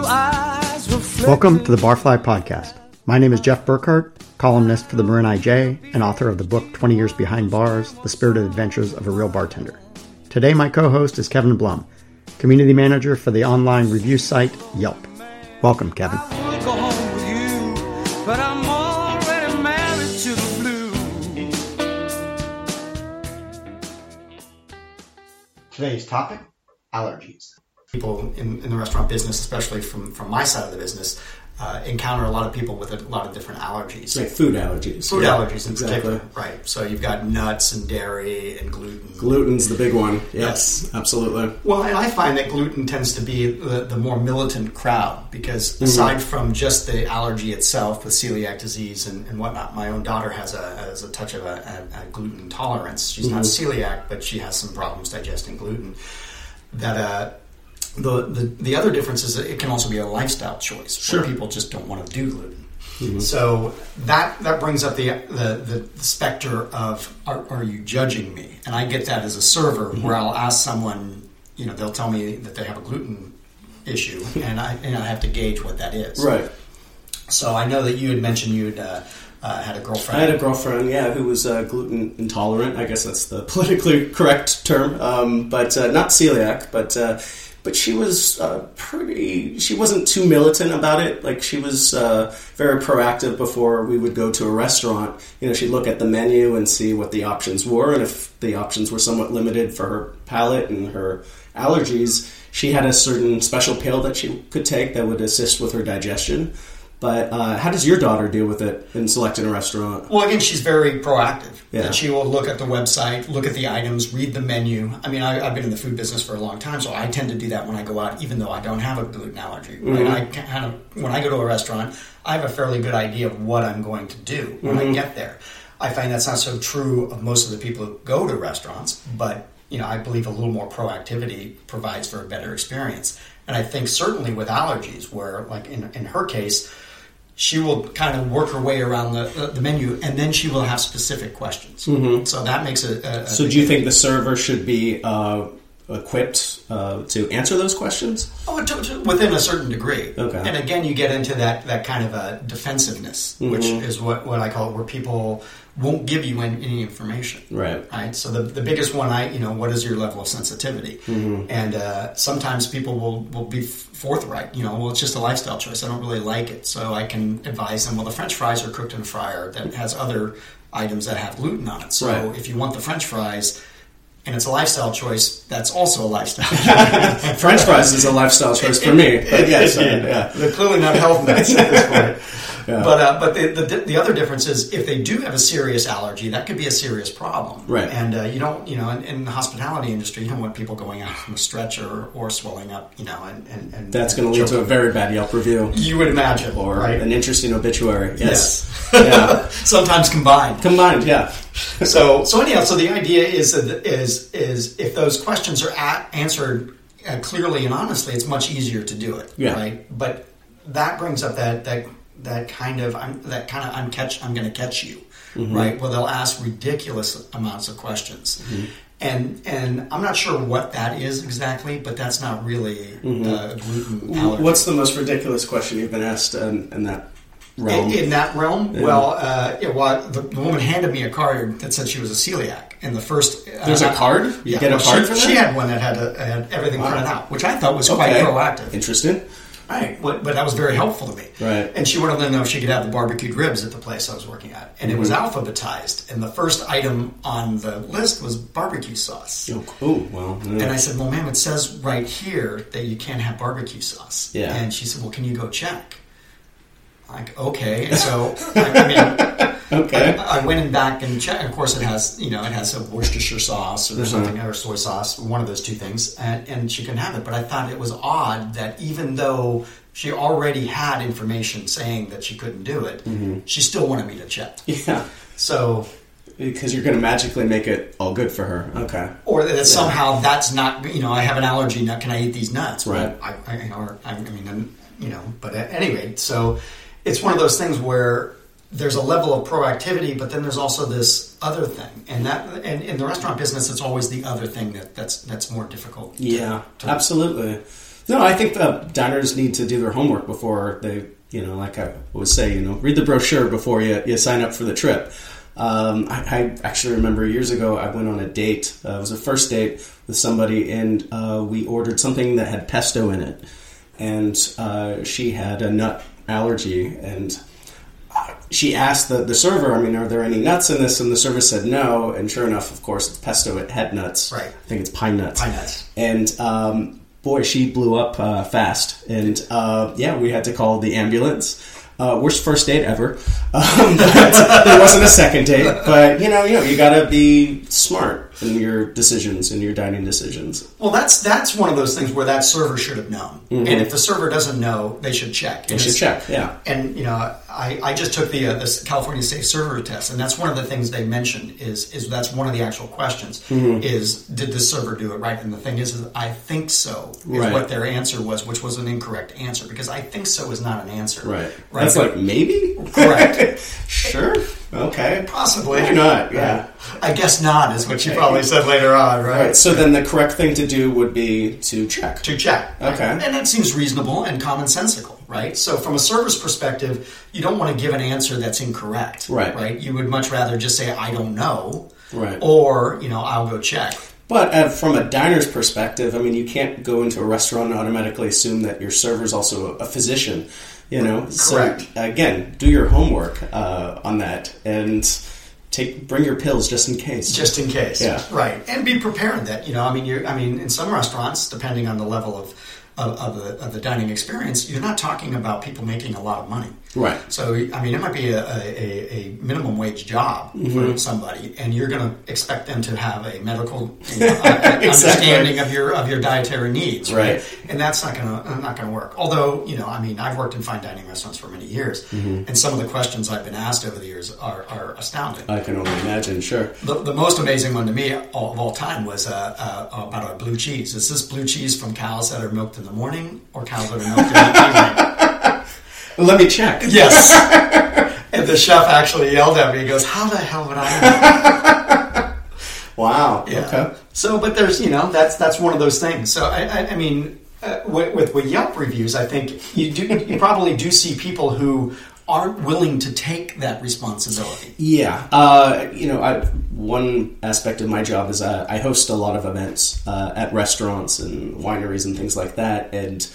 blue eyes reflect Welcome to the Barfly Podcast. My name is Jeff Burkhart, columnist for the Marin IJ and author of the book 20 Years Behind Bars The Spirited Adventures of a Real Bartender. Today, my co host is Kevin Blum, community manager for the online review site Yelp. Welcome, Kevin. I would go home with you, but I'm already married to the blue. Today's topic allergies. People in, in the restaurant business, especially from, from my side of the business, uh, encounter a lot of people with a lot of different allergies. Like food allergies. Food Yeah, allergies in exactly. particular. Right. So you've got nuts and dairy and gluten. Gluten's the big one. Yes. Yes, absolutely. Well, and I find that gluten tends to be the, the more militant crowd because Mm-hmm. aside from just the allergy itself with celiac disease and, and whatnot, my own daughter has a, has a touch of a, a, a gluten intolerance. She's not Mm-hmm. celiac, but she has some problems digesting gluten. That uh, the, the the other difference is that it can also be a lifestyle choice Sure. where people just don't want to do gluten. So that that brings up the the, the, specter of are, are you judging me? And I get that as a server where I'll ask someone, you know, they'll tell me that they have a gluten issue, and I and I have to gauge what that is. Right. So I know that you had mentioned you had uh, uh, had a girlfriend. I had a girlfriend, yeah, who was uh, gluten intolerant. I guess that's the politically correct term, um, but uh, not celiac. But uh, but she was uh, pretty. She wasn't too militant about it. Like she was uh, very proactive before we would go to a restaurant. You know, she'd look at the menu and see what the options were, and if the options were somewhat limited for her palate and her allergies, she had a certain special pill that she could take that would assist with her digestion. But uh, how does your daughter deal with it in selecting a restaurant? Well, again, she's very proactive. Yeah. And she will look at the website, look at the items, read the menu. I mean, I, I've been in the food business for a long time, so I tend to do that when I go out, even though I don't have a gluten allergy. Right? I kind of when I go to a restaurant, I have a fairly good idea of what I'm going to do when I get there. I find that's not so true of most of the people who go to restaurants, but you know, I believe a little more proactivity provides for a better experience. And I think certainly with allergies, where like in, in her case, she will kind of work her way around the, the, the menu, and then she will have specific questions. So that makes it. A So, do you think the server should be uh, equipped uh, to answer those questions? Oh, to, to, within a certain degree. Okay. And again, you get into that, that kind of a defensiveness, which Mm-hmm. is what, what I call it, where people won't give you any, any information. Right. Right. So the, the biggest one, I you know, what is your level of sensitivity? Mm-hmm. And uh, sometimes people will will be forthright. You know, well, it's just a lifestyle choice. I don't really like it, so I can advise them. Well, the French fries are cooked in a fryer that has other items that have gluten on it. So Right. if you want the French fries. And it's a lifestyle choice. That's also a lifestyle. French fries is a lifestyle choice for me, but yes, I- yeah. They're clearly not health nuts at this point. Yeah. But uh, but the, the the other difference is if they do have a serious allergy, that could be a serious problem. Right. And uh, you don't you know in, in the hospitality industry, you don't want people going out on a stretcher or swelling up. You know, and and, and That's going to lead to a very bad Yelp review You would imagine, or right? an interesting obituary. Yes. Yes. yeah. Sometimes combined. Combined, yeah. so so anyhow, so the idea is that is is if those questions are at, answered uh, clearly and honestly, it's much easier to do it. Yeah. Right. But that brings up that that that kind of I'm, that kind of I'm catch I'm going to catch you. Mm-hmm. Right. Well, they'll ask ridiculous amounts of questions. And and I'm not sure what that is exactly, but that's not really uh, gluten allergy. What's the most ridiculous question you've been asked in, in that realm? In, in that realm, well, uh, yeah, well, the, the woman handed me a card that said she was a celiac, and the first uh, There's a card? You get a well, card she, for that? She had one that had, a, had everything printed out, which I thought was quite proactive. Interesting. Right, but, but that was very helpful to me. Right. And she wanted to know if she could have the barbecued ribs at the place I was working at, and it was Mm-hmm. alphabetized, and the first item on the list was barbecue sauce. Oh, cool. Well, yeah. And I said, "Well, ma'am, it says right here that you can't have barbecue sauce." Yeah. And she said, "Well, can you go check?" Like, okay. And so, I, I mean, okay. I, I went in back and checked. Of course, it has you know it has a Worcestershire sauce Mm-hmm. or something or soy sauce, one of those two things, and, and she can have it. But I thought it was odd that even though she already had information saying that she couldn't do it, Mm-hmm. she still wanted me to check. Yeah. So, Because you're going to magically make it all good for her. Okay. or that somehow that's not you know I have an allergy. Now, can I eat these nuts? Right. I, I, or, I mean, I'm, you know. But at any rate, so it's one of those things where there's a level of proactivity, but then there's also this other thing, and that and in the restaurant business, it's always the other thing that that's that's more difficult. to- Yeah, to- absolutely. No, I think uh, diners need to do their homework before they, you know, like I always say, you know, read the brochure before you, you sign up for the trip. Um, I, I actually remember years ago I went on a date. Uh, it was a first date with somebody, and uh, we ordered something that had pesto in it, and uh, she had a nut allergy, and uh, she asked the, the server, I mean, are there any nuts in this? And the server said no. And sure enough, of course, it's pesto. It had nuts. Right. I think it's pine nuts. Pine nuts. And um, boy, she blew up uh, fast. And uh, yeah, we had to call the ambulance. Uh, worst first date ever. Um, but there wasn't a second date. But you know, you know, you got to be smart in your decisions, in your dining decisions. Well, that's that's one of those things where that server should have known. And if the server doesn't know, they should check. Mm-hmm. They should check. Yeah. And you know, I, I just took the uh, the California Safe Server test, and that's one of the things they mentioned is is that's one of the actual questions Mm-hmm. is did the server do it right? And the thing is, is I think so is Right. what their answer was, which was an incorrect answer because I think so is not an answer. Right. Right. That's like maybe. Correct. sure. Okay. Possibly. Why not? Yeah. I guess not is what you probably said later on, right? Right. So then the correct thing to do would be to check. to check. Okay. And that seems reasonable and commonsensical, right? So from a service perspective, you don't want to give an answer that's incorrect. Right. Right. You would much rather just say, I don't know. Right. Or, you know, I'll go check. But uh, from a diner's perspective, I mean, you can't go into a restaurant and automatically assume that your server is also a physician. You know, Correct. So again, do your homework uh, on that and take bring your pills just in case. Just in case. Yeah. Right. And be prepared that, you know, I mean you're I mean, in some restaurants, depending on the level of of, of the of the dining experience, you're not talking about people making a lot of money. Right. So, I mean, it might be a, a, a minimum wage job Mm-hmm. for somebody, and you're going to expect them to have a medical you know, uh, understanding of your of your dietary needs, right? Right. And that's not going to not going to work. Although, you know, I mean, I've worked in fine dining restaurants for many years, Mm-hmm. and some of the questions I've been asked over the years are, are astounding. I can only imagine. Sure. The, the most amazing one to me of all time was uh, uh, about our blue cheese. Is this blue cheese from cows that are milked in the morning or cows that are milked in the evening? Let me check. Yes. and the chef actually yelled at me. He goes, "How the hell would I know?" Wow. Yeah. Okay. So, but there's, you know, that's that's one of those things. So, I, I, I mean, uh, with, with with Yelp reviews, I think you do you probably do see people who aren't willing to take that responsibility. Yeah, uh, you know, I, one aspect of my job is uh, I host a lot of events uh, at restaurants and wineries and things like that, and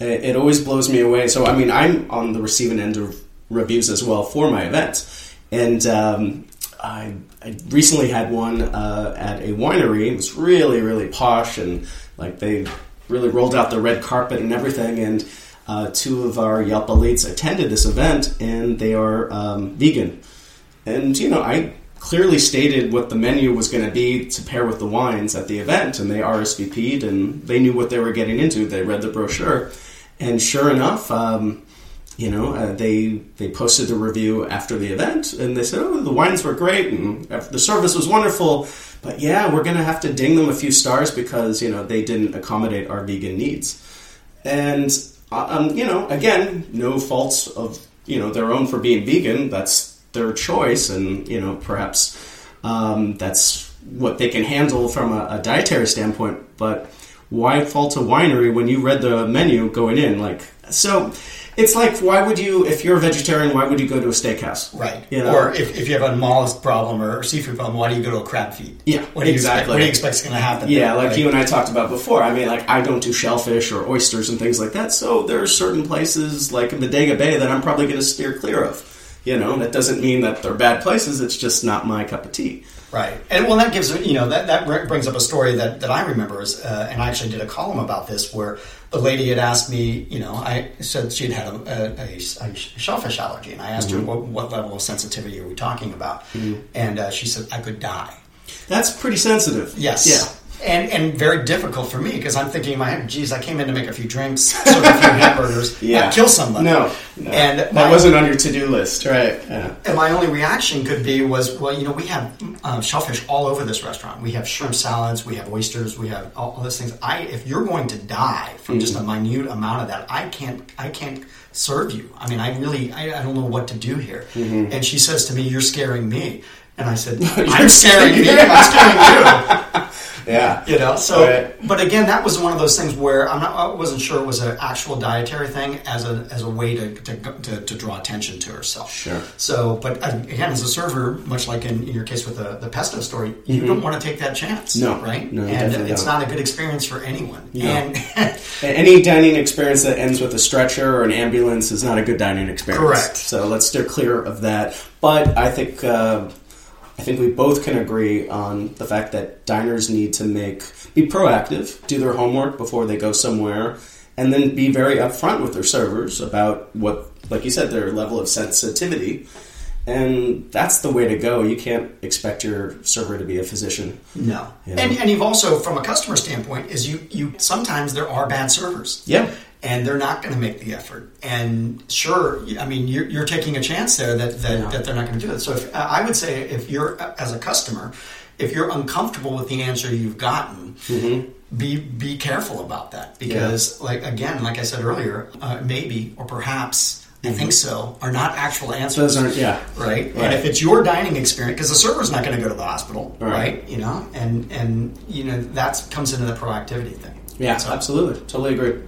it, it always blows me away. So, I mean, I'm on the receiving end of reviews as well for my events, and um, I, I recently had one uh, at a winery. It was really, really posh, and like they really rolled out the red carpet and everything, and. Uh, two of our Yelp elites attended this event, and they are um, vegan. And, you know, I clearly stated what the menu was going to be to pair with the wines at the event, and they RSVP'd and they knew what they were getting into. They read the brochure. And sure enough, um, you know, uh, they they posted the review after the event, and they said, "Oh, the wines were great, and the service was wonderful, but yeah, we're going to have to ding them a few stars because you know they didn't accommodate our vegan needs." And uh, um, you know, again, no faults of you know their own for being vegan. That's their choice, and you know, perhaps um, that's what they can handle from a, a dietary standpoint. But why fault a winery when you read the menu going in? Like, so it's like, why would you, if you're a vegetarian, why would you go to a steakhouse? Right. You know? Or if, if you have a mollusk problem or seafood problem, why do you go to a crab feed? Yeah, What do you expect? exactly. What do you expect is going to happen? Yeah, like Right. you and I talked about before. I mean, like I don't do shellfish or oysters and things like that. So there are certain places like in Bodega Bay that I'm probably going to steer clear of. You know, that doesn't mean that they're bad places. It's just not my cup of tea. Right, and well, that gives you know that that brings up a story that, that I remember is, uh, and I actually did a column about this where the lady had asked me, you know, I said she'd had a, a, a, shellfish allergy, and I asked her what, what level of sensitivity are we talking about, and uh, she said I could die. That's pretty sensitive. Yes. Yeah. And, and very difficult for me because I'm thinking in my head, geez, I came in to make a few drinks, serve a few hamburgers, Yeah. kill somebody. No, no. And that my- wasn't on your to-do list, right? Yeah. And my only reaction could be was, well, you know, we have uh, shellfish all over this restaurant. We have shrimp salads, we have oysters, we have all, all those things. I, if you're going to die from just a Mm-hmm. minute amount of that, I can't, I can't serve you. I mean, I really, I, I don't know what to do here. Mm-hmm. And she says to me, "You're scaring me." And I said, "I'm scaring me. I'm scaring you." Yeah. You know, so Right. but again, that was one of those things where I'm not, I wasn't sure it was an actual dietary thing as a as a way to to, to, to draw attention to herself. Sure. So, but again, as a server, much like in, in your case with the, the pesto story, you don't want to take that chance. No. right? No, and it's don't. not a good experience for anyone. No. And Any dining experience that ends with a stretcher or an ambulance is not a good dining experience. Correct. So let's steer clear of that. But I think uh, I think we both can agree on the fact that diners need to make be proactive, do their homework before they go somewhere, and then be very upfront with their servers about what, like you said, their level of sensitivity. And that's the way to go. You can't expect your server to be a physician. No, You know? and and you've also, from a customer standpoint, is you you sometimes there are bad servers. Yeah. And they're not going to make the effort. And sure, I mean, you're, you're taking a chance there that that, Yeah. that they're not going to do it. So if, I would say if you're as a customer, if you're uncomfortable with the answer you've gotten. Mm-hmm. Be be careful about that because, like again, like I said earlier, uh, maybe or perhaps I think so are not actual answers. Those aren't, yeah. right? Right. And if it's your dining experience, because the server's not going to go to the hospital, Right. right. You know, and and you know that comes into the proactivity thing. Yeah, So- absolutely. Totally agree.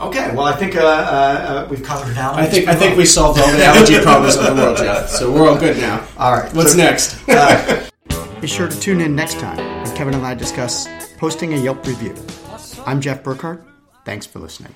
Okay, well, I think uh, uh, uh, we've covered it out. I think I think we solved all the allergy problems of the world, Jeff. So we're all good now. All right. What's so- next? Be sure to tune in next time when Kevin and I discuss posting a Yelp review. I'm Jeff Burkhart. Thanks for listening.